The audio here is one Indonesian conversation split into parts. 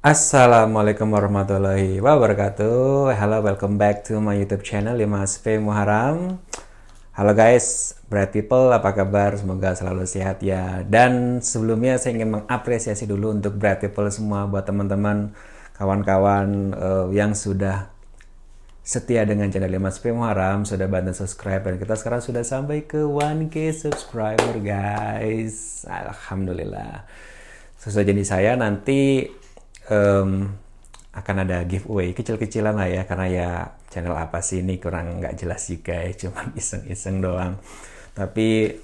Assalamualaikum warahmatullahi wabarakatuh. Halo, welcome back to my YouTube channel 5SP Muharam. Halo guys, bright people, apa kabar? Semoga selalu sehat ya. Dan sebelumnya saya ingin mengapresiasi dulu untuk bright people semua buat teman-teman, kawan-kawan uh, yang sudah setia dengan channel 5SP Muharam, sudah bantu subscribe dan kita sekarang sudah sampai ke 1k subscriber guys. Alhamdulillah. Sesuai jadi saya nanti um, akan ada giveaway kecil-kecilan lah ya karena ya channel apa sih ini kurang nggak jelas juga ya cuman iseng-iseng doang. Tapi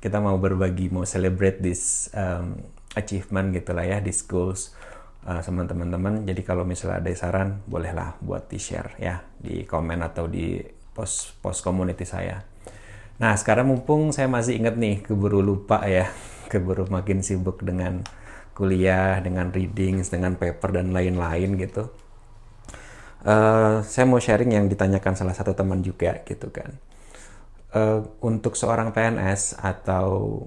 kita mau berbagi mau celebrate this um, achievement gitu lah ya di schools uh, sama teman-teman. Jadi kalau misalnya ada saran bolehlah buat di share ya di komen atau di post post community saya. Nah sekarang mumpung saya masih inget nih keburu lupa ya keburu makin sibuk dengan kuliah dengan reading dengan paper dan lain-lain gitu. Uh, saya mau sharing yang ditanyakan salah satu teman juga gitu kan. Uh, untuk seorang PNS atau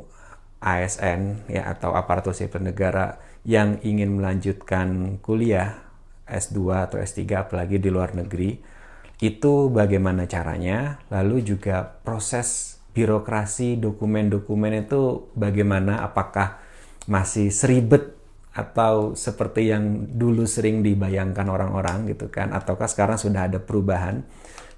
ASN ya atau aparatur sipil negara yang ingin melanjutkan kuliah S2 atau S3 apalagi di luar negeri itu bagaimana caranya? Lalu juga proses birokrasi dokumen-dokumen itu bagaimana? Apakah masih seribet atau seperti yang dulu sering dibayangkan orang-orang gitu kan? Ataukah sekarang sudah ada perubahan?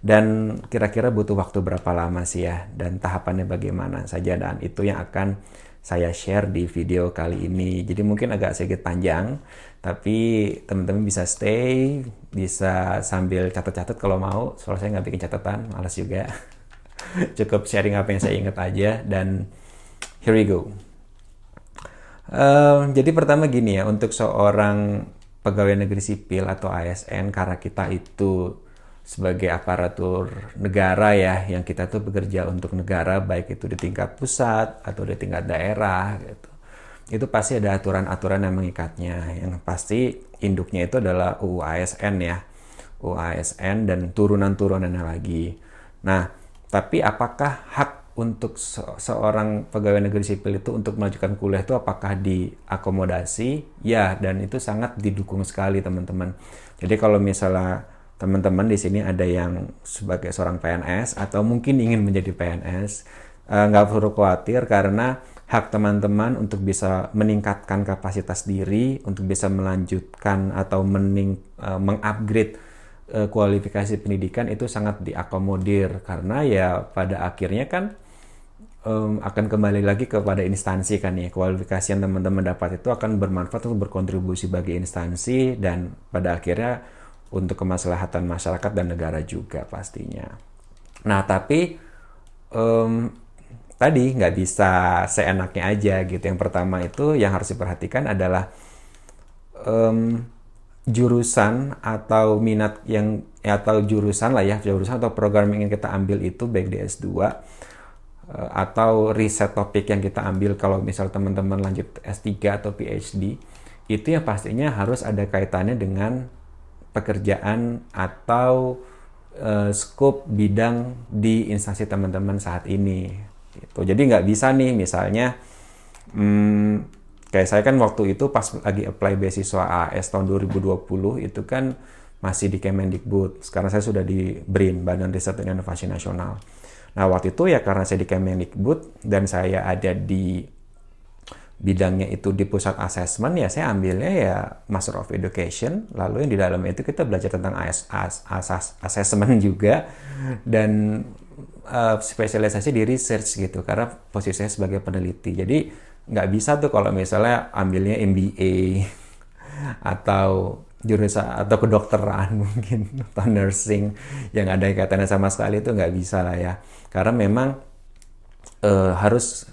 Dan kira-kira butuh waktu berapa lama sih ya? Dan tahapannya bagaimana saja? Dan itu yang akan saya share di video kali ini. Jadi mungkin agak sedikit panjang tapi teman-teman bisa stay bisa sambil catat-catat kalau mau. Soalnya saya nggak bikin catatan malas juga. Cukup sharing apa yang saya ingat aja. Dan here we go Uh, jadi pertama gini ya, untuk seorang pegawai negeri sipil atau ASN karena kita itu sebagai aparatur negara ya, yang kita tuh bekerja untuk negara baik itu di tingkat pusat atau di tingkat daerah gitu. Itu pasti ada aturan-aturan yang mengikatnya. Yang pasti induknya itu adalah UU ASN ya. UU ASN dan turunan-turunannya lagi. Nah, tapi apakah hak untuk se seorang pegawai negeri sipil itu untuk melanjutkan kuliah itu apakah diakomodasi? Ya, dan itu sangat didukung sekali teman-teman. Jadi kalau misalnya teman-teman di sini ada yang sebagai seorang PNS atau mungkin ingin menjadi PNS, eh, nggak uh, perlu khawatir karena hak teman-teman untuk bisa meningkatkan kapasitas diri, untuk bisa melanjutkan atau mening, uh, mengupgrade uh, kualifikasi pendidikan itu sangat diakomodir karena ya pada akhirnya kan um, akan kembali lagi kepada instansi kan ya kualifikasi yang teman-teman dapat itu akan bermanfaat untuk berkontribusi bagi instansi dan pada akhirnya untuk kemaslahatan masyarakat dan negara juga pastinya. Nah tapi um, tadi nggak bisa seenaknya aja gitu. Yang pertama itu yang harus diperhatikan adalah um, jurusan atau minat yang atau jurusan lah ya jurusan atau program yang ingin kita ambil itu baik di S2 Eh, atau riset topik yang kita ambil kalau misal teman-teman lanjut S3 atau PhD itu yang pastinya harus ada kaitannya dengan pekerjaan atau uh, scope bidang di instansi teman-teman saat ini. Gitu. jadi nggak bisa nih misalnya hmm, kayak saya kan waktu itu pas lagi apply beasiswa AS tahun 2020 itu kan masih di Kemendikbud. Sekarang saya sudah di BRIN Badan Riset dan Inovasi Nasional Nah waktu itu ya karena saya di Kemendikbud dan saya ada di bidangnya itu di pusat assessment ya saya ambilnya ya Master of Education. Lalu yang di dalamnya itu kita belajar tentang AS, AS, AS, assessment juga dan uh, spesialisasi di research gitu karena posisi saya sebagai peneliti. Jadi nggak bisa tuh kalau misalnya ambilnya MBA atau jurusan atau kedokteran mungkin atau nursing yang ada kaitannya sama sekali itu nggak bisa lah ya karena memang e, harus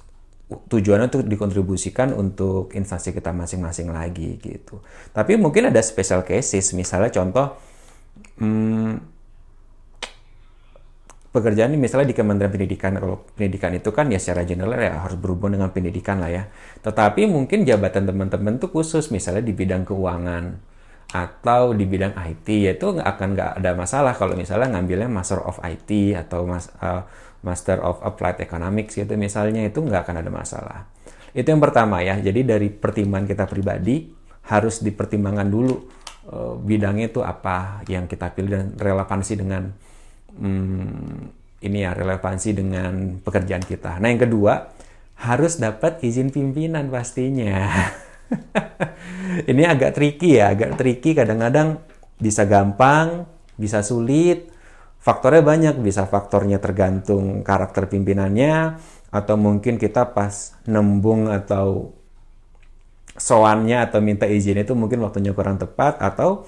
tujuannya untuk dikontribusikan untuk instansi kita masing-masing lagi gitu. Tapi mungkin ada special cases misalnya contoh hmm, pekerjaan ini misalnya di Kementerian Pendidikan kalau pendidikan itu kan ya secara general ya harus berhubungan dengan pendidikan lah ya. Tetapi mungkin jabatan teman-teman tuh khusus misalnya di bidang keuangan atau di bidang IT yaitu akan nggak ada masalah kalau misalnya ngambilnya Master of IT atau mas, uh, Master of Applied Economics gitu misalnya itu nggak akan ada masalah. Itu yang pertama ya. Jadi dari pertimbangan kita pribadi harus dipertimbangkan dulu uh, bidangnya itu apa yang kita pilih dan relevansi dengan um, ini ya relevansi dengan pekerjaan kita. Nah yang kedua harus dapat izin pimpinan pastinya. ini agak tricky ya, agak tricky kadang-kadang bisa gampang, bisa sulit. Faktornya banyak, bisa faktornya tergantung karakter pimpinannya, atau mungkin kita pas nembung atau soannya atau minta izin itu mungkin waktunya kurang tepat, atau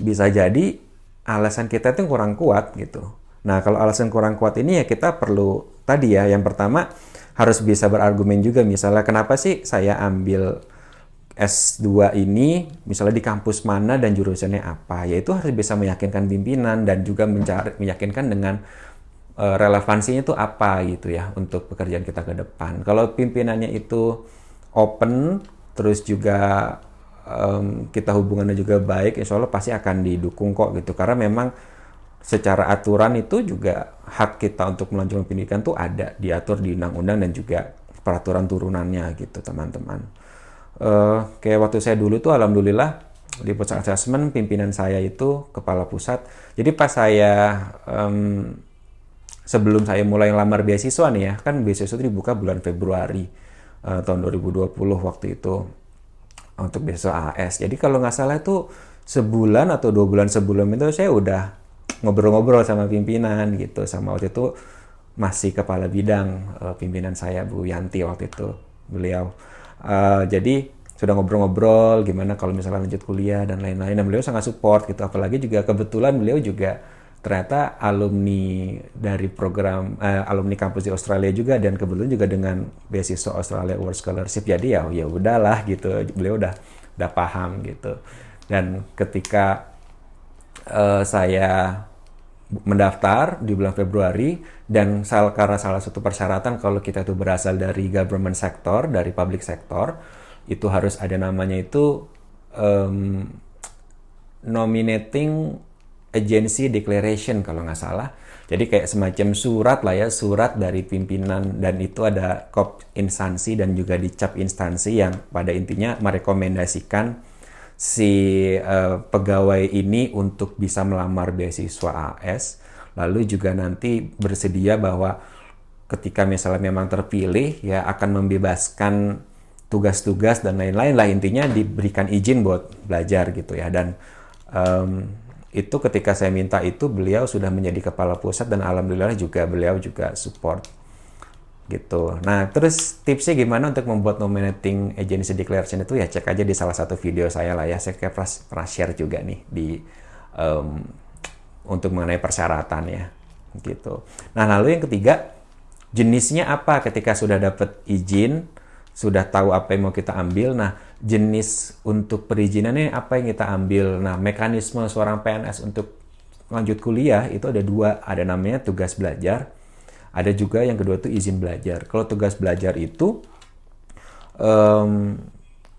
bisa jadi alasan kita itu kurang kuat gitu. Nah kalau alasan kurang kuat ini ya kita perlu tadi ya, yang pertama harus bisa berargumen juga. Misalnya kenapa sih saya ambil S2 ini misalnya di kampus mana dan jurusannya apa? Yaitu harus bisa meyakinkan pimpinan dan juga mencari meyakinkan dengan uh, relevansinya itu apa gitu ya untuk pekerjaan kita ke depan. Kalau pimpinannya itu open terus juga um, kita hubungannya juga baik insya Allah pasti akan didukung kok gitu. Karena memang secara aturan itu juga hak kita untuk melanjutkan pendidikan tuh ada diatur di undang-undang dan juga peraturan turunannya gitu teman-teman uh, kayak waktu saya dulu tuh alhamdulillah di pusat assessment pimpinan saya itu kepala pusat. Jadi pas saya um, sebelum saya mulai lamar beasiswa nih ya, kan beasiswa itu dibuka bulan Februari uh, tahun 2020 waktu itu untuk beasiswa AS. Jadi kalau nggak salah itu sebulan atau dua bulan sebelum itu saya udah ngobrol-ngobrol sama pimpinan gitu, sama waktu itu masih kepala bidang uh, pimpinan saya Bu Yanti waktu itu beliau. Uh, jadi sudah ngobrol-ngobrol gimana kalau misalnya lanjut kuliah dan lain-lain. Dan beliau sangat support gitu. Apalagi juga kebetulan beliau juga ternyata alumni dari program uh, alumni kampus di Australia juga dan kebetulan juga dengan beasiswa Australia World Scholarship. Jadi ya ya udahlah gitu. Beliau udah udah paham gitu. Dan ketika uh, saya mendaftar di bulan Februari dan salah karena salah satu persyaratan kalau kita itu berasal dari government sector dari public sector itu harus ada namanya itu um, nominating agency declaration kalau nggak salah. Jadi kayak semacam surat lah ya surat dari pimpinan dan itu ada kop instansi dan juga dicap instansi yang pada intinya merekomendasikan si uh, pegawai ini untuk bisa melamar beasiswa AS lalu juga nanti bersedia bahwa ketika misalnya memang terpilih ya akan membebaskan tugas-tugas dan lain-lain lah. Intinya diberikan izin buat belajar gitu ya. Dan um, itu ketika saya minta itu beliau sudah menjadi kepala pusat dan alhamdulillah juga beliau juga support gitu. Nah, terus tipsnya gimana untuk membuat nominating agency declaration itu ya cek aja di salah satu video saya lah ya. Saya kayak pernah, pernah share juga nih di um, untuk mengenai persyaratan ya gitu. Nah, lalu yang ketiga jenisnya apa ketika sudah dapat izin, sudah tahu apa yang mau kita ambil. Nah, jenis untuk perizinannya apa yang kita ambil. Nah, mekanisme seorang PNS untuk lanjut kuliah itu ada dua, ada namanya tugas belajar ada juga yang kedua itu izin belajar. Kalau tugas belajar itu um,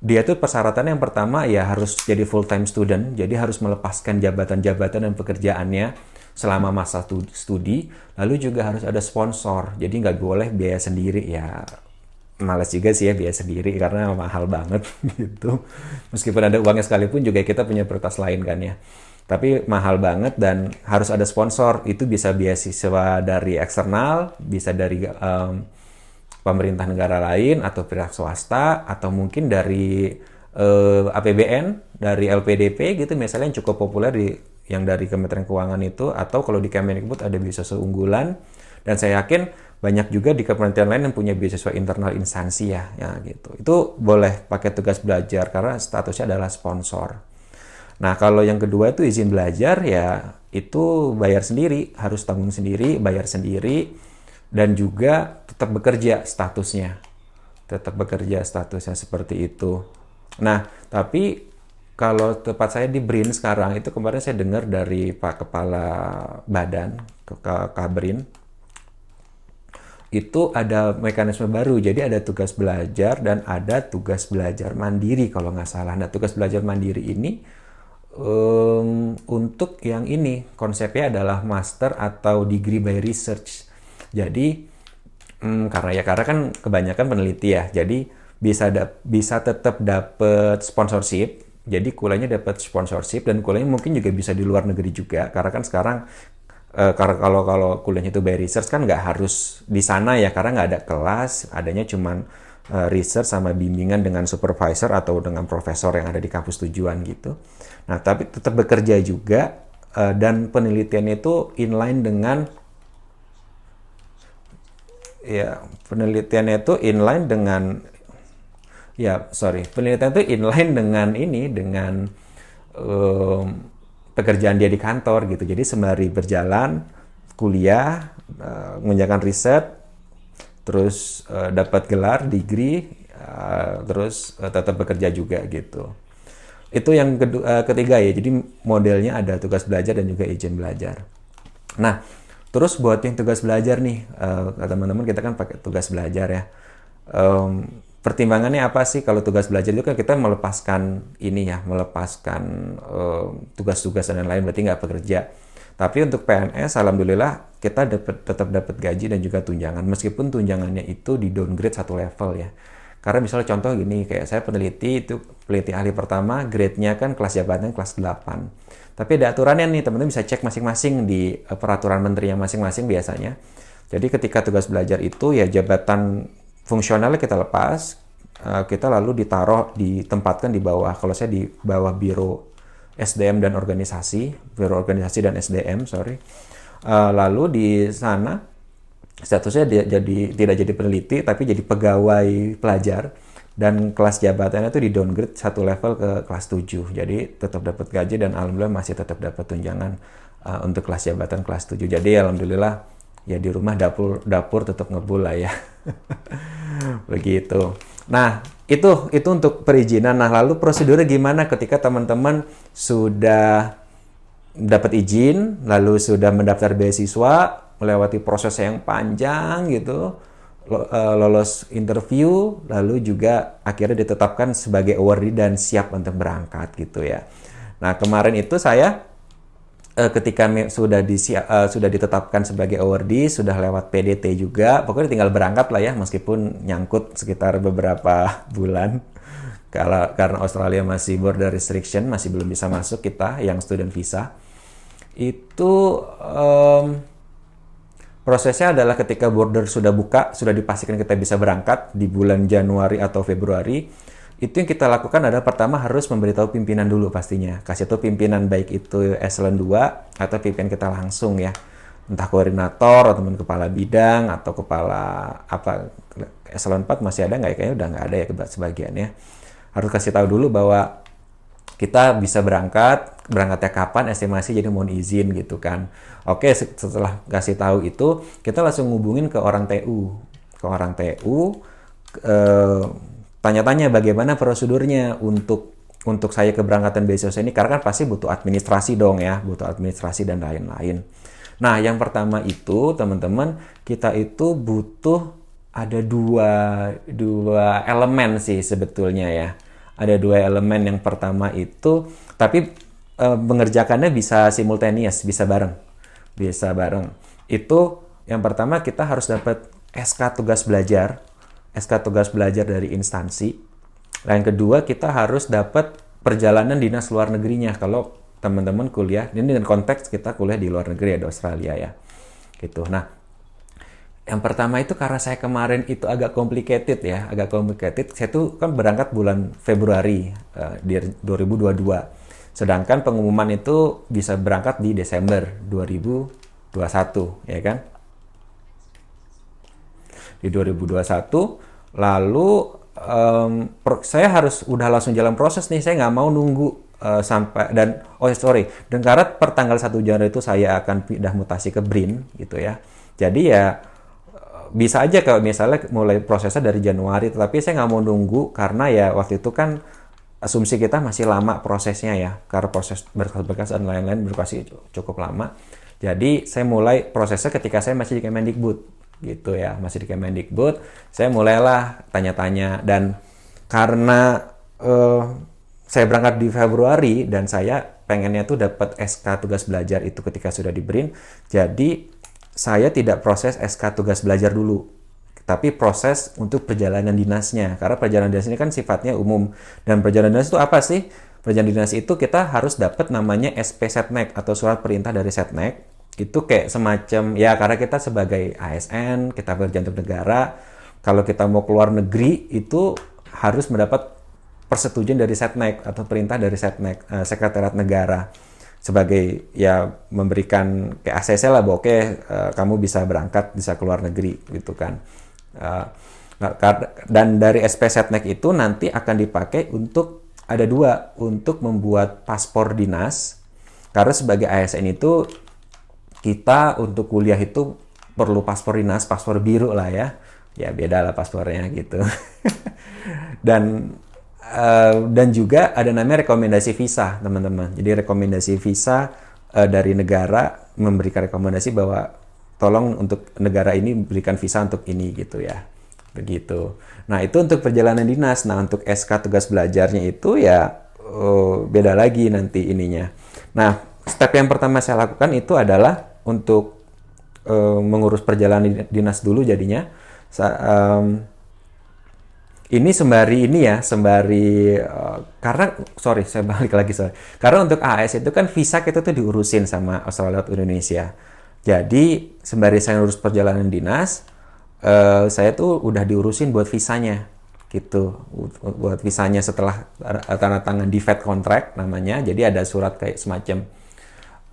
dia tuh persyaratannya yang pertama ya harus jadi full time student, jadi harus melepaskan jabatan-jabatan dan pekerjaannya selama masa studi. Lalu juga harus ada sponsor, jadi nggak boleh biaya sendiri ya. Males juga sih ya biaya sendiri karena mahal banget gitu. Meskipun ada uangnya sekalipun juga kita punya prioritas lain kan ya tapi mahal banget dan harus ada sponsor itu bisa beasiswa dari eksternal bisa dari um, pemerintah negara lain atau pihak swasta atau mungkin dari uh, eh, APBN dari LPDP gitu misalnya yang cukup populer di yang dari Kementerian Keuangan itu atau kalau di Kemendikbud ada beasiswa unggulan dan saya yakin banyak juga di kementerian lain yang punya beasiswa internal instansi ya, ya gitu. Itu boleh pakai tugas belajar karena statusnya adalah sponsor. Nah, kalau yang kedua itu izin belajar ya itu bayar sendiri, harus tanggung sendiri, bayar sendiri dan juga tetap bekerja statusnya. Tetap bekerja statusnya seperti itu. Nah, tapi kalau tepat saya di BRIN sekarang itu kemarin saya dengar dari Pak Kepala Badan ke Kabrin itu ada mekanisme baru. Jadi ada tugas belajar dan ada tugas belajar mandiri kalau nggak salah. Nah tugas belajar mandiri ini um, untuk yang ini konsepnya adalah master atau degree by research. Jadi um, karena ya karena kan kebanyakan peneliti ya. Jadi bisa da bisa tetap dapat sponsorship jadi kuliahnya dapat sponsorship dan kuliahnya mungkin juga bisa di luar negeri juga karena kan sekarang uh, karena kalau kalau kuliahnya itu by research kan nggak harus di sana ya karena nggak ada kelas adanya cuman uh, research sama bimbingan dengan supervisor atau dengan profesor yang ada di kampus tujuan gitu nah tapi tetap bekerja juga uh, dan penelitiannya itu inline dengan ya penelitiannya itu inline dengan ya sorry penelitian itu inline dengan ini dengan um, pekerjaan dia di kantor gitu. Jadi sembari berjalan kuliah uh, mengerjakan riset terus uh, dapat gelar degree uh, terus uh, tetap bekerja juga gitu itu yang kedua, uh, ketiga ya. Jadi modelnya ada tugas belajar dan juga izin belajar. Nah terus buat yang tugas belajar nih uh, teman-teman kita kan pakai tugas belajar ya. Um, pertimbangannya apa sih kalau tugas belajar itu kan kita melepaskan ini ya melepaskan tugas-tugas uh, dan lain berarti nggak bekerja. Tapi untuk PNS alhamdulillah kita dapat tetap dapat gaji dan juga tunjangan. Meskipun tunjangannya itu di downgrade satu level ya karena misalnya contoh gini kayak saya peneliti itu peneliti ahli pertama grade-nya kan kelas jabatan kelas 8 tapi ada aturannya nih teman-teman bisa cek masing-masing di uh, peraturan menteri yang masing-masing biasanya jadi ketika tugas belajar itu ya jabatan fungsionalnya kita lepas, uh, kita lalu ditaruh, ditempatkan di bawah. Kalau saya di bawah biro SDM dan organisasi, biro organisasi dan SDM, sorry. Uh, lalu di sana statusnya dia jadi tidak jadi peneliti, tapi jadi pegawai pelajar dan kelas jabatannya itu di downgrade satu level ke kelas 7. Jadi tetap dapat gaji dan alhamdulillah masih tetap dapat tunjangan uh, untuk kelas jabatan kelas 7. Jadi alhamdulillah ya di rumah dapur dapur tetap ngebul lah ya begitu nah itu itu untuk perizinan nah lalu prosedurnya gimana ketika teman-teman sudah dapat izin lalu sudah mendaftar beasiswa melewati proses yang panjang gitu eh, lolos interview lalu juga akhirnya ditetapkan sebagai awardee dan siap untuk berangkat gitu ya. Nah kemarin itu saya uh, ketika sudah di uh, sudah ditetapkan sebagai awardee sudah lewat PDT juga pokoknya tinggal berangkat lah ya meskipun nyangkut sekitar beberapa bulan. Kalau karena Australia masih border restriction masih belum bisa masuk kita yang student visa. Itu um, prosesnya adalah ketika border sudah buka sudah dipastikan kita bisa berangkat di bulan Januari atau Februari itu yang kita lakukan adalah pertama harus memberitahu pimpinan dulu pastinya. Kasih tahu pimpinan baik itu eselon 2 atau pimpinan kita langsung ya. Entah koordinator atau kepala bidang atau kepala apa eselon 4 masih ada nggak ya? Kayaknya udah nggak ada ya sebagian ya. Harus kasih tahu dulu bahwa kita bisa berangkat, berangkatnya kapan, estimasi jadi mohon izin gitu kan. Oke, setelah kasih tahu itu, kita langsung ngubungin ke orang TU. Ke orang TU, eh, tanya-tanya bagaimana prosedurnya untuk untuk saya keberangkatan beasiswa ini karena kan pasti butuh administrasi dong ya, butuh administrasi dan lain-lain. Nah, yang pertama itu teman-teman kita itu butuh ada dua dua elemen sih sebetulnya ya. Ada dua elemen yang pertama itu tapi e, mengerjakannya bisa simultaneous, bisa bareng. Bisa bareng. Itu yang pertama kita harus dapat SK tugas belajar SK tugas belajar dari instansi. Dan yang kedua, kita harus dapat perjalanan dinas luar negerinya kalau teman-teman kuliah ini dengan konteks kita kuliah di luar negeri ya di Australia ya. Gitu. Nah, yang pertama itu karena saya kemarin itu agak complicated ya, agak complicated. Saya tuh kan berangkat bulan Februari uh, di 2022. Sedangkan pengumuman itu bisa berangkat di Desember 2021, ya kan? di 2021 lalu um, saya harus udah langsung jalan proses nih saya nggak mau nunggu uh, sampai dan oh sorry dan karena per tanggal 1 Januari itu saya akan pindah mutasi ke BRIN gitu ya jadi ya bisa aja kalau misalnya mulai prosesnya dari Januari tapi saya nggak mau nunggu karena ya waktu itu kan asumsi kita masih lama prosesnya ya. Karena proses berkas-berkas dan lain-lain berkasi cukup lama. Jadi saya mulai prosesnya ketika saya masih di Kemendikbud gitu ya. Masih di Kemendikbud saya mulailah tanya-tanya. Dan karena uh, saya berangkat di Februari dan saya pengennya tuh dapat SK tugas belajar itu ketika sudah di BRIN jadi saya tidak proses SK tugas belajar dulu tapi proses untuk perjalanan dinasnya. Karena perjalanan dinas ini kan sifatnya umum. Dan perjalanan dinas itu apa sih? Perjalanan dinas itu kita harus dapat namanya SP Setnek atau surat perintah dari Setnek. Itu kayak semacam ya karena kita sebagai ASN, kita bekerja untuk negara, kalau kita mau keluar negeri itu harus mendapat persetujuan dari Setnek atau perintah dari Setnek, uh, Sekretariat Negara sebagai ya memberikan kayak ACC lah bahwa oke okay, uh, kamu bisa berangkat bisa keluar negeri gitu kan. Uh, dan dari SP Setnek itu nanti akan dipakai untuk ada dua untuk membuat paspor dinas. Karena sebagai ASN itu kita untuk kuliah itu perlu paspor dinas paspor biru lah ya. Ya beda lah paspornya gitu. Dan Uh, dan juga ada namanya rekomendasi visa, teman-teman. Jadi rekomendasi visa uh, dari negara memberikan rekomendasi bahwa tolong untuk negara ini berikan visa untuk ini gitu ya. Begitu. Nah, itu untuk perjalanan dinas. Nah, untuk SK tugas belajarnya itu ya uh, beda lagi nanti ininya. Nah, step yang pertama saya lakukan itu adalah untuk uh, mengurus perjalanan dinas dulu jadinya. Sa um, ini sembari ini ya, sembari uh, karena sorry saya balik lagi sorry. Karena untuk AS itu kan visa kita tuh diurusin sama Australia atau Indonesia. Jadi sembari saya urus perjalanan dinas, uh, saya tuh udah diurusin buat visanya gitu buat visanya setelah tanda tangan di Fed contract namanya jadi ada surat kayak semacam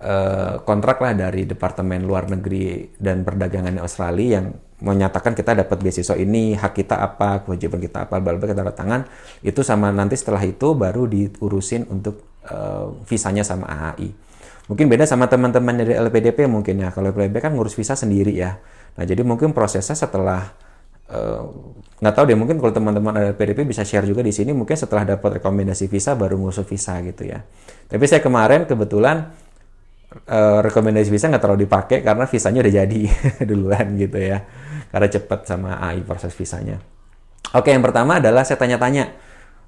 uh, kontrak lah dari Departemen Luar Negeri dan Perdagangan Australia yang menyatakan kita dapat beasiswa ini, hak kita apa, kewajiban kita apa, bla kita tangan, itu sama nanti setelah itu baru diurusin untuk uh, visanya sama AAI. Mungkin beda sama teman-teman dari LPDP mungkin ya. Kalau LPDP kan ngurus visa sendiri ya. Nah, jadi mungkin prosesnya setelah uh, nggak tahu deh mungkin kalau teman-teman LPDP bisa share juga di sini mungkin setelah dapat rekomendasi visa baru ngurus visa gitu ya. Tapi saya kemarin kebetulan uh, rekomendasi visa nggak terlalu dipakai karena visanya udah jadi duluan gitu ya karena cepat sama AI proses visanya. Oke, yang pertama adalah saya tanya-tanya.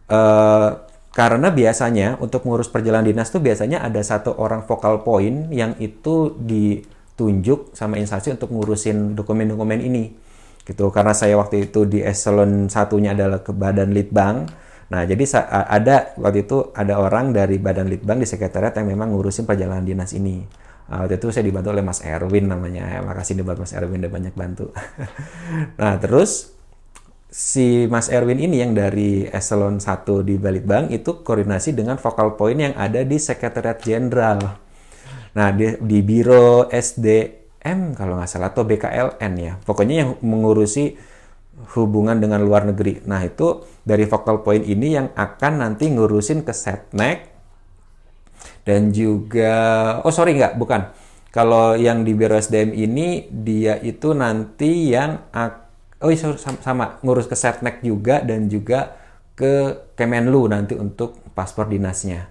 Uh, karena biasanya untuk ngurus perjalanan dinas tuh biasanya ada satu orang vokal point yang itu ditunjuk sama instansi untuk ngurusin dokumen-dokumen ini. Gitu. Karena saya waktu itu di eselon satunya adalah ke Badan Litbang. Nah, jadi ada waktu itu ada orang dari Badan Litbang di sekretariat yang memang ngurusin perjalanan dinas ini. Uh, waktu itu saya dibantu oleh Mas Erwin namanya. Ya, makasih nih buat Mas Erwin udah banyak bantu. nah, terus si Mas Erwin ini yang dari eselon 1 di Balitbang itu koordinasi dengan vokal point yang ada di Sekretariat Jenderal. Nah, di, di Biro SDM kalau nggak salah atau BKLN ya. Pokoknya yang mengurusi hubungan dengan luar negeri. Nah, itu dari vokal point ini yang akan nanti ngurusin ke Setnek dan juga oh sorry nggak bukan. Kalau yang di Biro SDM ini dia itu nanti yang oh iya sama, sama ngurus ke Setnek juga dan juga ke Kemenlu nanti untuk paspor dinasnya.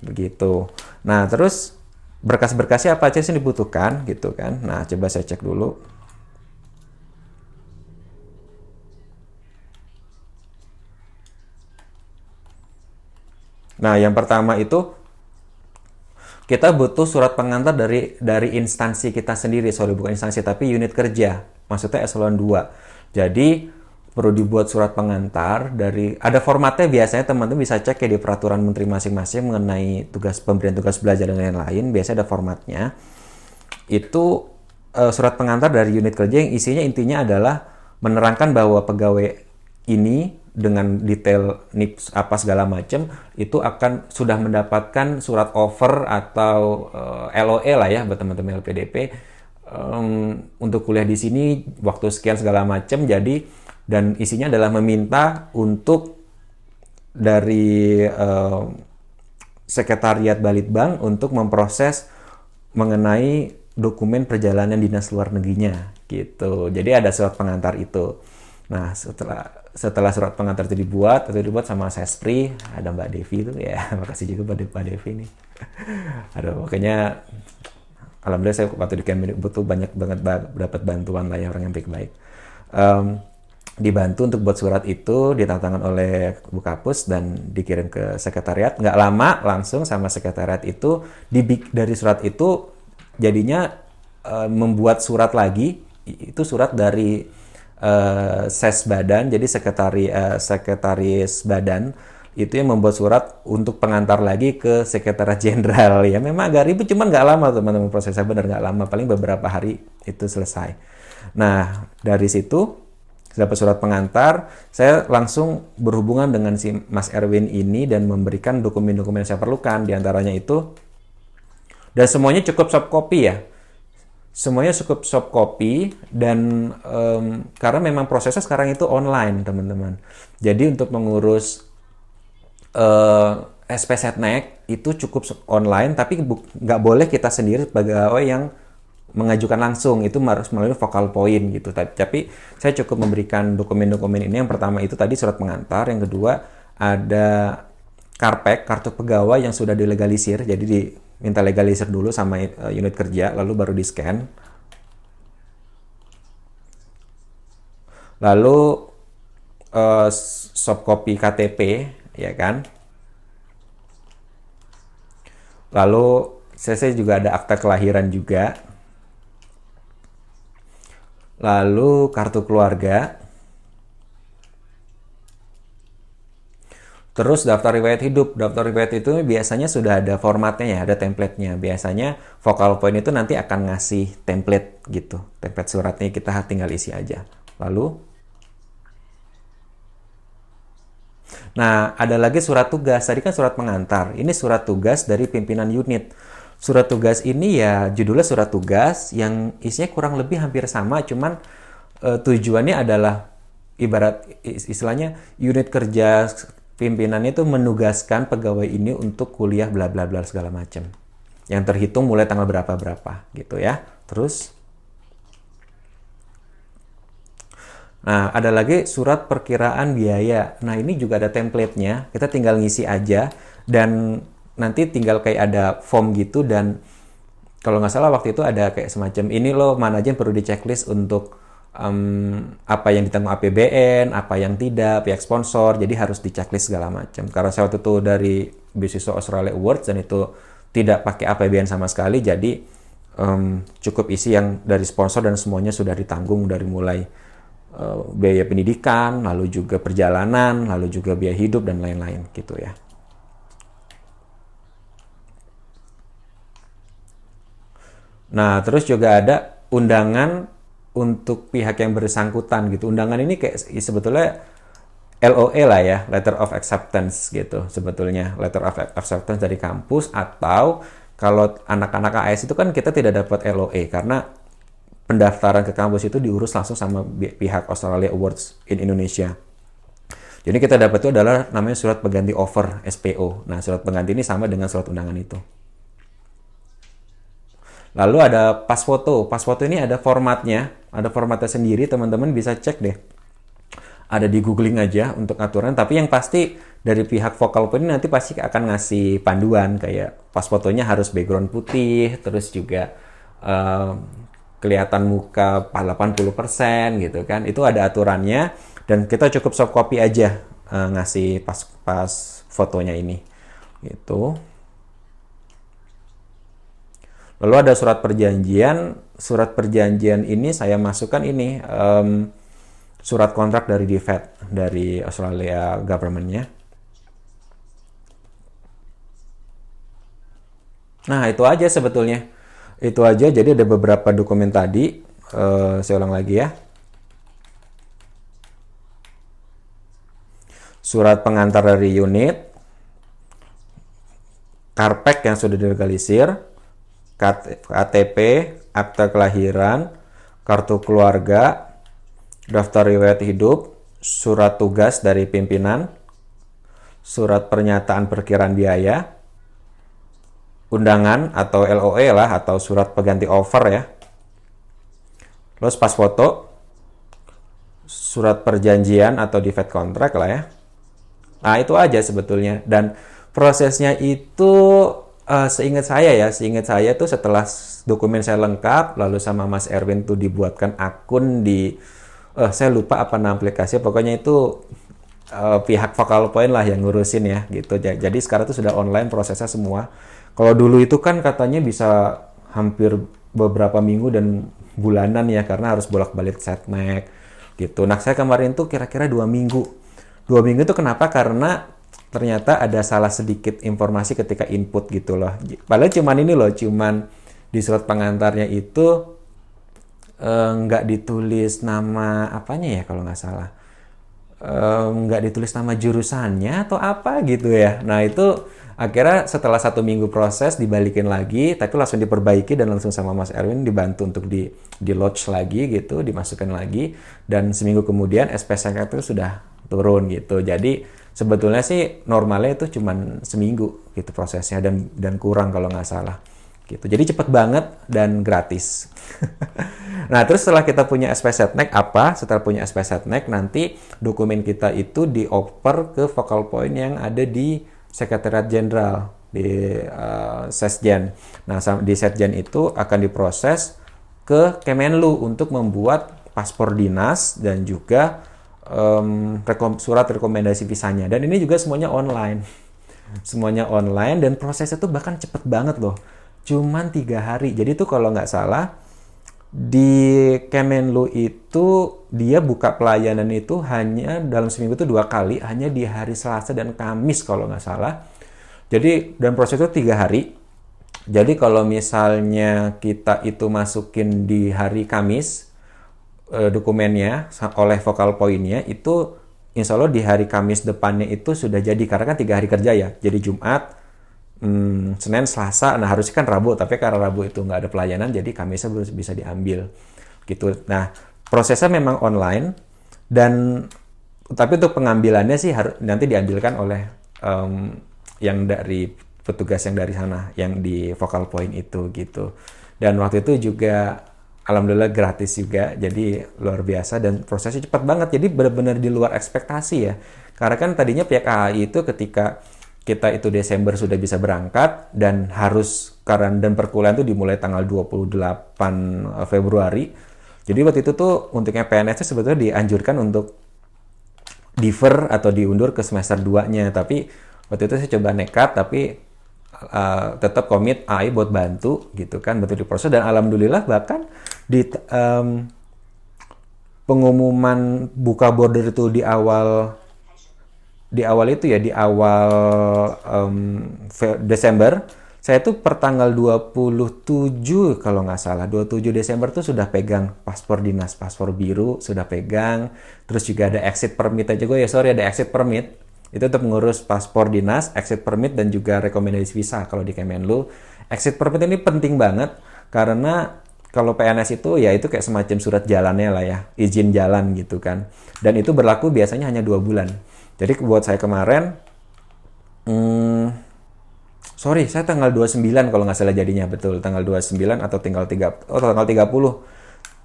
Begitu. Nah terus berkas-berkasnya apa aja sih dibutuhkan gitu kan? Nah coba saya cek dulu. Nah, yang pertama itu kita butuh surat pengantar dari dari instansi kita sendiri, sorry bukan instansi tapi unit kerja, maksudnya eselon 2. Jadi perlu dibuat surat pengantar dari ada formatnya biasanya teman-teman bisa cek ya di peraturan menteri masing-masing mengenai tugas pemberian tugas belajar dan lain-lain. Biasanya ada formatnya. Itu uh, surat pengantar dari unit kerja yang isinya intinya adalah menerangkan bahwa pegawai ini dengan detail NIPS apa segala macam itu akan sudah mendapatkan surat offer atau uh, eh, LOE lah ya buat teman-teman LPDP um, untuk kuliah di sini waktu sekian segala macam jadi dan isinya adalah meminta untuk dari uh, sekretariat Balitbank untuk memproses mengenai dokumen perjalanan dinas luar negerinya gitu. Jadi ada surat pengantar itu. Nah, setelah setelah surat pengantar itu dibuat, itu dibuat sama Sespri, ada Mbak Devi itu ya, makasih juga Mbak Devi nih. Aduh, pokoknya alhamdulillah saya waktu di Kemendik butuh banyak banget dapat bantuan lah ya orang yang baik-baik. Um, dibantu untuk buat surat itu ditantangan oleh Bu Kapus dan dikirim ke sekretariat. Nggak lama langsung sama sekretariat itu dari surat itu jadinya uh, membuat surat lagi itu surat dari uh, ses badan, jadi sekretari uh, sekretaris badan itu yang membuat surat untuk pengantar lagi ke sekretaris jenderal. Ya memang agak ribet cuman nggak lama teman-teman prosesnya benar nggak lama paling beberapa hari itu selesai. Nah dari situ dapat surat pengantar saya langsung berhubungan dengan si Mas Erwin ini dan memberikan dokumen-dokumen yang saya perlukan. Di antaranya itu dan semuanya cukup soft copy ya semuanya cukup soft copy dan um, karena memang prosesnya sekarang itu online teman-teman. Jadi untuk mengurus uh, eh, SP Setnek itu cukup online tapi nggak boleh kita sendiri pegawai yang mengajukan langsung. Itu harus melalui vokal point gitu. Tapi saya cukup memberikan dokumen-dokumen ini. Yang pertama itu tadi surat pengantar. Yang kedua ada karpek kartu pegawai yang sudah dilegalisir. Jadi diminta legalisir dulu sama uh, unit kerja lalu baru di scan lalu uh, soft copy KTP ya kan Lalu CC juga ada akta kelahiran juga. Lalu kartu keluarga. Terus daftar riwayat hidup. Daftar riwayat itu biasanya sudah ada formatnya ya, ada templatenya. Biasanya Vocal Point itu nanti akan ngasih template gitu. Template suratnya kita tinggal isi aja. Lalu Nah, ada lagi surat tugas. Tadi kan surat pengantar. Ini surat tugas dari pimpinan unit. Surat tugas ini ya judulnya surat tugas yang isinya kurang lebih hampir sama, cuman e, tujuannya adalah ibarat istilahnya unit kerja pimpinan itu menugaskan pegawai ini untuk kuliah bla bla bla segala macam. Yang terhitung mulai tanggal berapa berapa gitu ya. Terus Nah, ada lagi surat perkiraan biaya. Nah, ini juga ada template-nya. Kita tinggal ngisi aja dan nanti tinggal kayak ada form gitu dan kalau nggak salah waktu itu ada kayak semacam ini loh mana aja yang perlu di checklist untuk um, apa yang ditanggung APBN, apa yang tidak, pihak sponsor. Jadi harus di checklist segala macam. Karena saya waktu itu dari beasiswa Australia Awards dan itu tidak pakai APBN sama sekali, jadi um, cukup isi yang dari sponsor dan semuanya sudah ditanggung dari mulai uh, biaya pendidikan, lalu juga perjalanan, lalu juga biaya hidup dan lain-lain gitu ya. Nah, terus juga ada undangan untuk pihak yang bersangkutan gitu. Undangan ini kayak sebetulnya LOE lah ya, letter of acceptance gitu sebetulnya, letter of acceptance dari kampus atau kalau anak-anak AS itu kan kita tidak dapat LOE karena pendaftaran ke kampus itu diurus langsung sama pihak Australia Awards in Indonesia. Jadi kita dapat itu adalah namanya surat pengganti offer SPO. Nah, surat pengganti ini sama dengan surat undangan itu. Lalu ada pas foto. Pas foto ini ada formatnya, ada formatnya sendiri, teman-teman bisa cek deh. Ada di googling aja untuk aturan, tapi yang pasti dari pihak vokal pun nanti pasti akan ngasih panduan kayak pas fotonya harus background putih, terus juga uh, kelihatan muka 80% gitu kan. Itu ada aturannya dan kita cukup soft copy aja uh, ngasih pas pas fotonya ini. Gitu. Lalu ada surat perjanjian. Surat perjanjian ini saya masukkan ini um, surat kontrak dari DFED dari Australia governmentnya. Nah itu aja sebetulnya. Itu aja, jadi ada beberapa dokumen tadi. Uh, saya ulang lagi ya. Surat pengantar dari unit, karpek yang sudah dilegalisir, KTP, akta kelahiran, kartu keluarga, daftar riwayat hidup, surat tugas dari pimpinan, surat pernyataan perkiraan biaya, undangan atau LOE lah atau surat pengganti offer ya. Terus pas foto, surat perjanjian atau defect contract lah ya. Nah itu aja sebetulnya dan prosesnya itu uh, seingat saya ya, seingat saya tuh setelah dokumen saya lengkap, lalu sama Mas Erwin tuh dibuatkan akun di, uh, saya lupa apa nama aplikasi, pokoknya itu uh, pihak Vocal Point lah yang ngurusin ya gitu. Jadi sekarang tuh sudah online prosesnya semua kalau dulu itu kan katanya bisa hampir beberapa minggu dan bulanan ya karena harus bolak-balik setnek. gitu. Nah saya kemarin tuh kira-kira dua minggu. Dua minggu itu kenapa? Karena ternyata ada salah sedikit informasi ketika input gitu loh. Padahal cuman ini loh, cuman di surat pengantarnya itu eh, nggak uh, ditulis nama apanya ya kalau nggak salah. Nggak uh, ditulis nama jurusannya atau apa gitu ya. Nah itu akhirnya setelah satu minggu proses dibalikin lagi tapi langsung diperbaiki dan langsung sama Mas Erwin dibantu untuk di di lodge lagi gitu dimasukkan lagi dan seminggu kemudian SPSK itu sudah turun gitu jadi sebetulnya sih normalnya itu cuma seminggu gitu prosesnya dan dan kurang kalau nggak salah gitu. Jadi cepet banget dan gratis. Nah terus setelah kita punya SP Setnek apa? Setelah punya SP Setnek nanti dokumen kita itu dioper ke focal point yang ada di Sekretariat Jenderal di uh, Sesjen. Nah, di Sesjen itu akan diproses ke Kemenlu untuk membuat paspor dinas dan juga um, rekom surat rekomendasi visanya. Dan ini juga semuanya online. Semuanya online dan prosesnya tuh bahkan cepet banget loh. Cuman tiga hari. Jadi tuh kalau nggak salah di Kemenlu itu dia buka pelayanan itu hanya dalam seminggu itu dua kali, hanya di hari Selasa dan Kamis kalau nggak salah. Jadi dan proses itu tiga hari. Jadi kalau misalnya kita itu masukin di hari Kamis eh, dokumennya oleh vokal poinnya itu Insya Allah di hari Kamis depannya itu sudah jadi karena kan tiga hari kerja ya. Jadi Jumat, hmm, Senin, Selasa. Nah harusnya kan Rabu, tapi karena Rabu itu nggak ada pelayanan, jadi Kamisnya belum bisa diambil. Gitu. Nah prosesnya memang online dan tapi untuk pengambilannya sih harus nanti diambilkan oleh um, yang dari petugas yang dari sana, yang di focal point itu gitu. Dan waktu itu juga alhamdulillah gratis juga jadi luar biasa dan prosesnya cepat banget. Jadi benar-benar di luar ekspektasi ya. Karena kan tadinya pihak AI itu ketika kita itu Desember sudah bisa berangkat dan harus karena dan perkuliahan itu dimulai tanggal 28 eh, Februari. Jadi waktu itu tuh untuknya PNS sebetulnya dianjurkan untuk defer atau diundur ke semester 2-nya, tapi waktu itu saya coba nekat tapi uh, tetap komit AI buat bantu gitu kan, bantu di proses. Dan alhamdulillah bahkan di um, pengumuman buka border itu di awal di awal itu ya di awal um, Desember. Saya tuh per tanggal 27 kalau nggak salah. 27 Desember tuh sudah pegang paspor dinas paspor biru sudah pegang. Terus juga ada exit permit aja. Gue ya sorry ada exit permit. Itu untuk mengurus paspor dinas exit permit dan juga rekomendasi visa kalau di Kemenlu. Exit permit ini penting banget karena kalau PNS itu ya itu kayak semacam surat jalannya lah ya izin jalan gitu kan dan itu berlaku biasanya hanya dua bulan jadi buat saya kemarin, hmm, sorry, saya tanggal 29 kalau nggak salah jadinya betul, tanggal 29 atau tinggal 3, oh tanggal 30.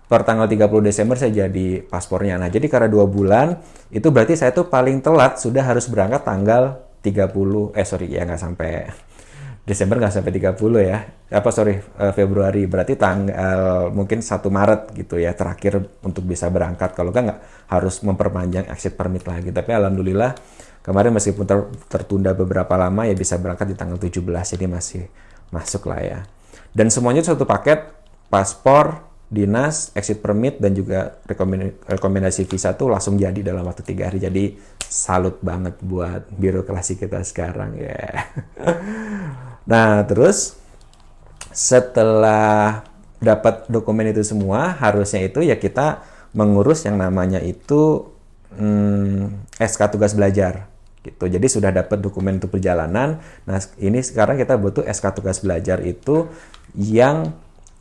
Per tanggal 30 Desember saya jadi paspornya. Nah, jadi karena dua bulan, itu berarti saya tuh paling telat sudah harus berangkat tanggal 30, eh sorry ya nggak sampai Desember nggak sampai 30 ya. Apa sorry uh, Februari berarti tanggal mungkin 1 Maret gitu ya terakhir untuk bisa berangkat. Kalau kan nggak harus memperpanjang exit permit lagi. Tapi alhamdulillah kemarin meskipun ter tertunda beberapa lama ya bisa berangkat di tanggal 17 jadi masih masuk lah ya. Dan semuanya satu paket paspor, dinas, exit permit dan juga rekomendasi visa tuh langsung jadi dalam waktu tiga hari. Jadi salut banget buat birokrasi kita sekarang ya. Nah, terus setelah dapat dokumen itu semua, harusnya itu ya kita mengurus yang namanya itu hmm, SK tugas belajar gitu. Jadi sudah dapat dokumen untuk perjalanan. Nah, ini sekarang kita butuh SK tugas belajar itu yang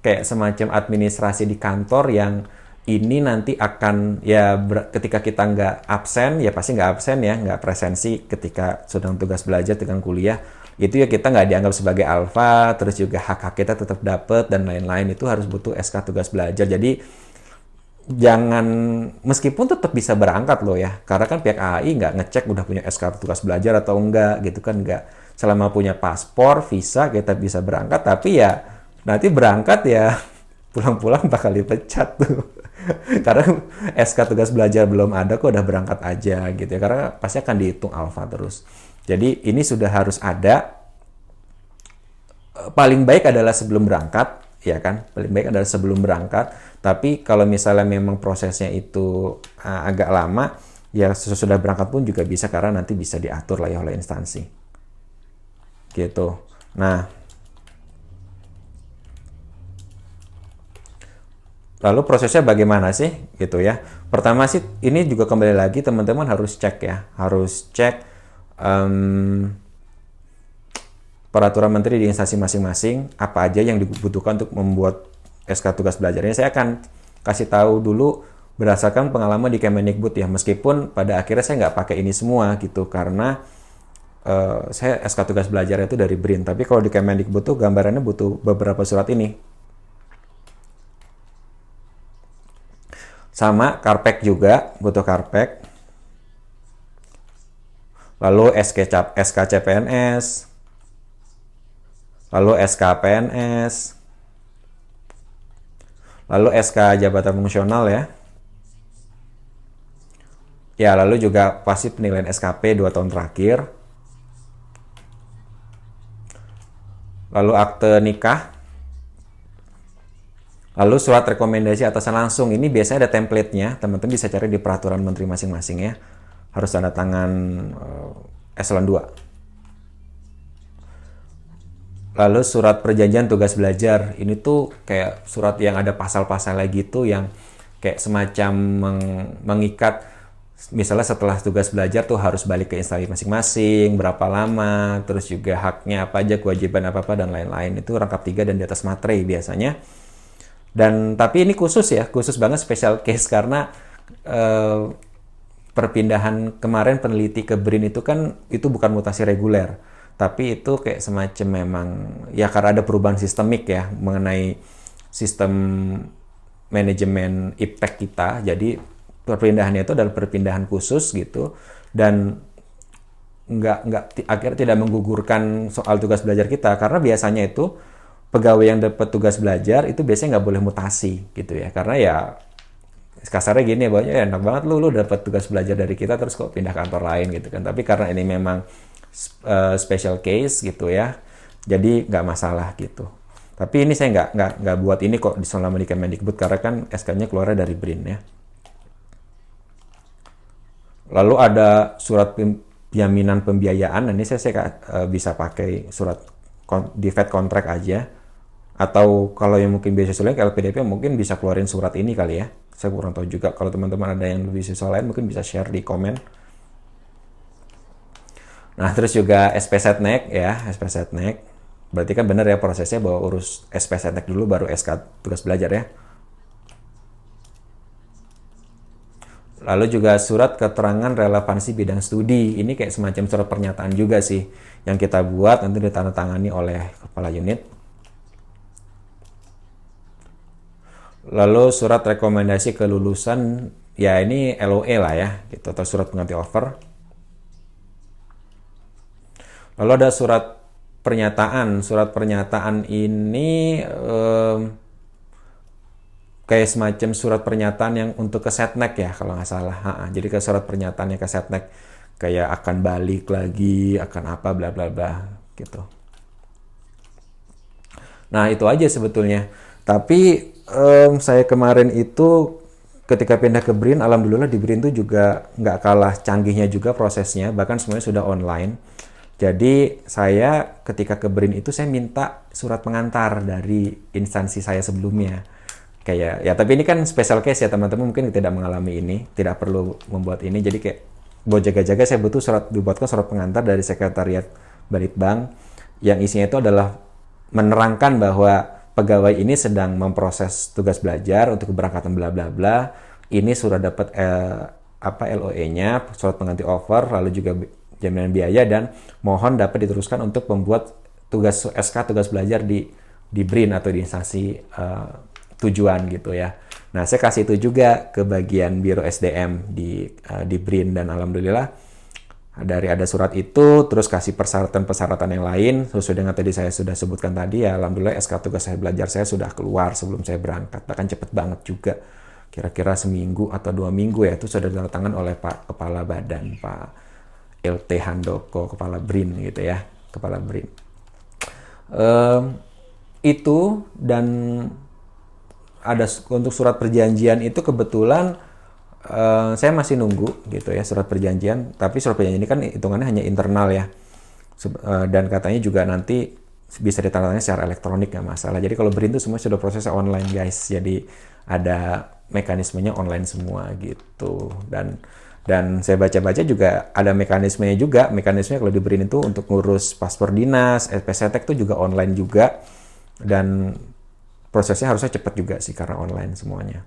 kayak semacam administrasi di kantor yang ini nanti akan ya ketika kita nggak absen ya pasti nggak absen ya nggak presensi ketika sedang tugas belajar dengan kuliah itu ya kita nggak dianggap sebagai alfa, terus juga hak-hak kita tetap dapat dan lain-lain itu harus butuh SK tugas belajar. Jadi jangan meskipun tetap bisa berangkat loh ya, karena kan pihak AI nggak ngecek udah punya SK tugas belajar atau enggak gitu kan nggak. Selama punya paspor, visa kita bisa berangkat, tapi ya nanti berangkat ya pulang-pulang bakal dipecat tuh. karena SK tugas belajar belum ada kok udah berangkat aja gitu ya. Karena pasti akan dihitung alfa terus. Jadi ini sudah harus ada. Eh, paling baik adalah sebelum berangkat ya kan? Paling baik adalah sebelum berangkat. Tapi kalau misalnya memang prosesnya itu uh, agak lama ya sesudah berangkat pun juga bisa karena nanti bisa diatur lah ya oleh instansi. Gitu. Nah lalu prosesnya bagaimana sih gitu ya pertama sih ini juga kembali lagi teman-teman harus cek ya harus cek um, peraturan menteri di instansi masing-masing apa aja yang dibutuhkan untuk membuat SK tugas belajarnya. Saya akan kasih tahu dulu berdasarkan pengalaman di Kemendikbud ya, meskipun pada akhirnya saya nggak pakai ini semua gitu karena uh, saya SK tugas belajar itu dari BRIN. Tapi kalau di Kemendikbud tuh gambarannya butuh beberapa surat ini. Sama Karpek juga butuh Karpek. Lalu SK, SK CPNS, lalu SK PNS, lalu SK jabatan fungsional ya. Ya, lalu juga pasti penilaian SKP 2 tahun terakhir. Lalu akte nikah. Lalu surat rekomendasi atasan langsung. Ini biasanya ada template-nya. Teman-teman bisa cari di peraturan menteri masing-masing ya. Harus tanda tangan uh, eselon 2. Lalu surat perjanjian tugas belajar ini tuh kayak surat yang ada pasal-pasalnya gitu yang kayak semacam meng mengikat misalnya setelah tugas belajar tuh harus balik ke instansi masing-masing, berapa lama, terus juga haknya apa aja, kewajiban apa-apa dan lain-lain. Itu rangkap tiga dan di atas materai biasanya. Dan tapi ini khusus ya, khusus banget special case karena uh, perpindahan kemarin peneliti ke BRIN itu kan itu bukan mutasi reguler. Tapi itu kayak semacam memang ya karena ada perubahan sistemik ya mengenai sistem manajemen impact kita. Jadi perpindahannya itu adalah perpindahan khusus gitu. Dan nggak nggak akhirnya tidak menggugurkan soal tugas belajar kita. Karena biasanya itu pegawai yang dapat tugas belajar itu biasanya nggak boleh mutasi gitu ya. Karena ya kasarnya gini ya bahwa ya enak banget lu lu dapat tugas belajar dari kita terus kok pindah kantor lain gitu kan. Tapi karena ini memang uh, special case gitu ya jadi nggak masalah gitu. Tapi ini saya nggak nggak nggak buat ini kok di selama di Kemendikbud karena kan SK-nya keluar dari BRIN ya. Lalu ada surat jaminan pembiayaan ini saya, saya uh, bisa pakai surat di Fed kontrak aja atau kalau yang mungkin biasa sulit LPDP mungkin bisa keluarin surat ini kali ya saya kurang tahu juga kalau teman-teman ada yang lebih susah lain mungkin bisa share di komen Nah, terus juga SP Setnek ya, SP Setnek. Berarti kan benar ya prosesnya bahwa urus SP Setnek dulu baru SK tugas belajar ya. Lalu juga surat keterangan relevansi bidang studi. Ini kayak semacam surat pernyataan juga sih yang kita buat nanti ditandatangani oleh kepala unit. Lalu surat rekomendasi kelulusan ya ini LOE lah ya gitu atau surat pengganti offer Lalu ada surat pernyataan. Surat pernyataan ini um, kayak semacam surat pernyataan yang untuk ke setnek ya kalau nggak salah. Ha -ha. Jadi ke surat pernyataannya ke setnek kayak akan balik lagi, akan apa bla bla bla gitu. Nah itu aja sebetulnya. Tapi um, saya kemarin itu ketika pindah ke Brin, alhamdulillah di Brin itu juga nggak kalah canggihnya juga prosesnya, bahkan semuanya sudah online jadi saya ketika ke BRIN itu saya minta surat pengantar dari instansi saya sebelumnya. Kayak ya tapi ini kan special case ya teman-teman mungkin tidak mengalami ini, tidak perlu membuat ini. Jadi kayak buat jaga-jaga saya butuh surat dibuatkan surat pengantar dari sekretariat Balitbank yang isinya itu adalah menerangkan bahwa pegawai ini sedang memproses tugas belajar untuk keberangkatan bla bla bla. Ini sudah dapat eh, apa LOE-nya, surat pengganti offer, lalu juga jaminan biaya dan mohon dapat diteruskan untuk membuat tugas SK tugas belajar di di BRIN atau di instansi uh, tujuan gitu ya. Nah, saya kasih itu juga ke bagian Biro SDM di uh, di BRIN dan alhamdulillah dari ada surat itu terus kasih persyaratan-persyaratan yang lain sesuai dengan tadi saya sudah sebutkan tadi ya alhamdulillah SK tugas saya belajar saya sudah keluar sebelum saya berangkat. Bahkan cepet banget juga. Kira-kira seminggu atau dua minggu ya itu sudah ditandatangan oleh Pak Kepala Badan Pak LT Handoko kepala BRIN gitu ya kepala BRIN. Um, itu dan ada untuk surat perjanjian itu kebetulan uh, saya masih nunggu gitu ya surat perjanjian tapi surat perjanjian ini kan hitungannya hanya internal ya. Uh, dan katanya juga nanti bisa ditandatangani secara elektronik nggak masalah. Jadi kalau berin itu semua sudah proses online guys. Jadi ada mekanismenya online semua gitu. Dan dan saya baca-baca juga ada mekanismenya juga. Mekanismenya kalau diberi itu untuk ngurus paspor dinas SPCTek itu juga online juga. Dan prosesnya harusnya cepat juga sih karena online semuanya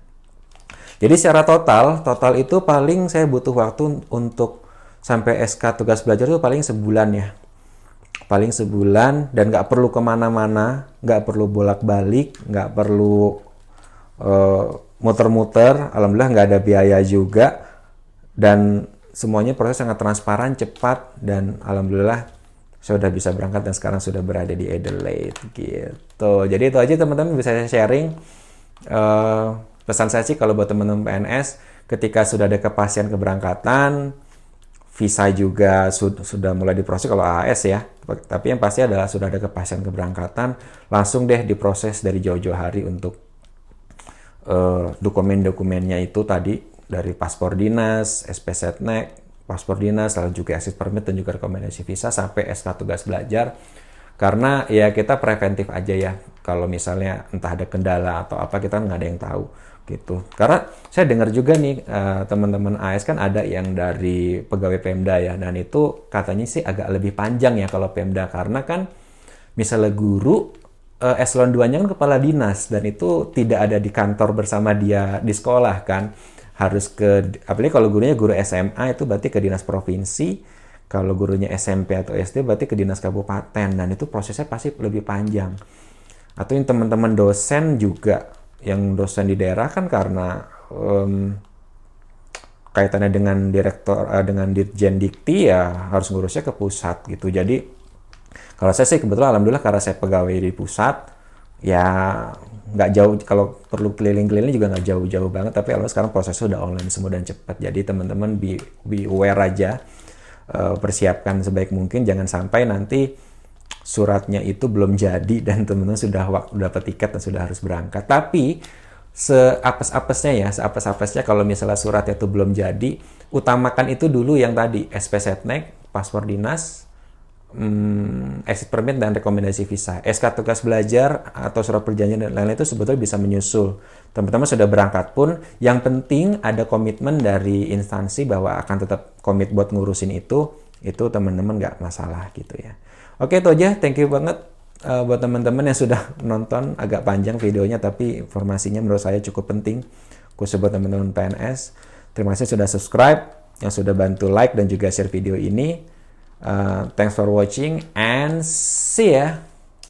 jadi secara total total itu paling saya butuh waktu untuk sampai SK tugas belajar itu paling sebulan ya paling sebulan dan nggak perlu ke mana-mana nggak perlu bolak-balik nggak perlu uh, muter-muter, alhamdulillah nggak ada biaya juga dan semuanya proses sangat transparan, cepat dan alhamdulillah sudah bisa berangkat dan sekarang sudah berada di Adelaide gitu. Jadi itu aja teman-teman bisa saya sharing. Uh, pesan saya sih kalau buat teman-teman PNS ketika sudah ada kepastian keberangkatan, visa juga sud sudah mulai diproses kalau AAS ya. Tapi yang pasti adalah sudah ada kepastian keberangkatan, langsung deh diproses dari jauh-jauh hari untuk uh, dokumen-dokumennya itu tadi dari paspor dinas, SP Setnek, paspor dinas, lalu juga exit permit dan juga rekomendasi visa sampai SK tugas belajar. Karena ya kita preventif aja ya. Kalau misalnya entah ada kendala atau apa kita nggak ada yang tahu gitu. Karena saya dengar juga nih uh, teman-teman AS kan ada yang dari pegawai Pemda ya. Dan itu katanya sih agak lebih panjang ya kalau Pemda. Karena kan misalnya guru uh, eselon 2-nya kan kepala dinas. Dan itu tidak ada di kantor bersama dia di sekolah kan. Harus ke apalagi kalau gurunya guru SMA itu berarti ke dinas provinsi. Kalau gurunya SMP atau SD berarti ke dinas kabupaten. Dan itu prosesnya pasti lebih panjang. Atau yang teman-teman dosen juga yang dosen di daerah kan karena um, kaitannya dengan direktor uh, dengan dirjen dikti ya harus ngurusnya ke pusat gitu. Jadi kalau saya sih kebetulan alhamdulillah karena saya pegawai di pusat, ya nggak jauh kalau perlu keliling-keliling juga nggak jauh-jauh banget tapi kalau sekarang prosesnya udah online semua dan cepat. Jadi teman-teman be, be aware aja uh, persiapkan sebaik mungkin jangan sampai nanti suratnya itu belum jadi dan teman-teman sudah waktu dapat tiket dan sudah harus berangkat tapi seapes-apesnya ya seapes-apesnya kalau misalnya suratnya itu belum jadi utamakan itu dulu yang tadi SP Setnek paspor dinas hmm, exit permit dan rekomendasi visa. SK tugas belajar atau surat perjanjian dan lain-lain itu sebetulnya bisa menyusul. Teman-teman sudah berangkat pun, yang penting ada komitmen dari instansi bahwa akan tetap komit buat ngurusin itu, itu teman-teman nggak masalah gitu ya. Oke itu aja, thank you banget uh, buat teman-teman yang sudah nonton agak panjang videonya, tapi informasinya menurut saya cukup penting, khusus buat teman-teman PNS. Terima kasih sudah subscribe, yang sudah bantu like dan juga share video ini. Uh, thanks for watching and see ya.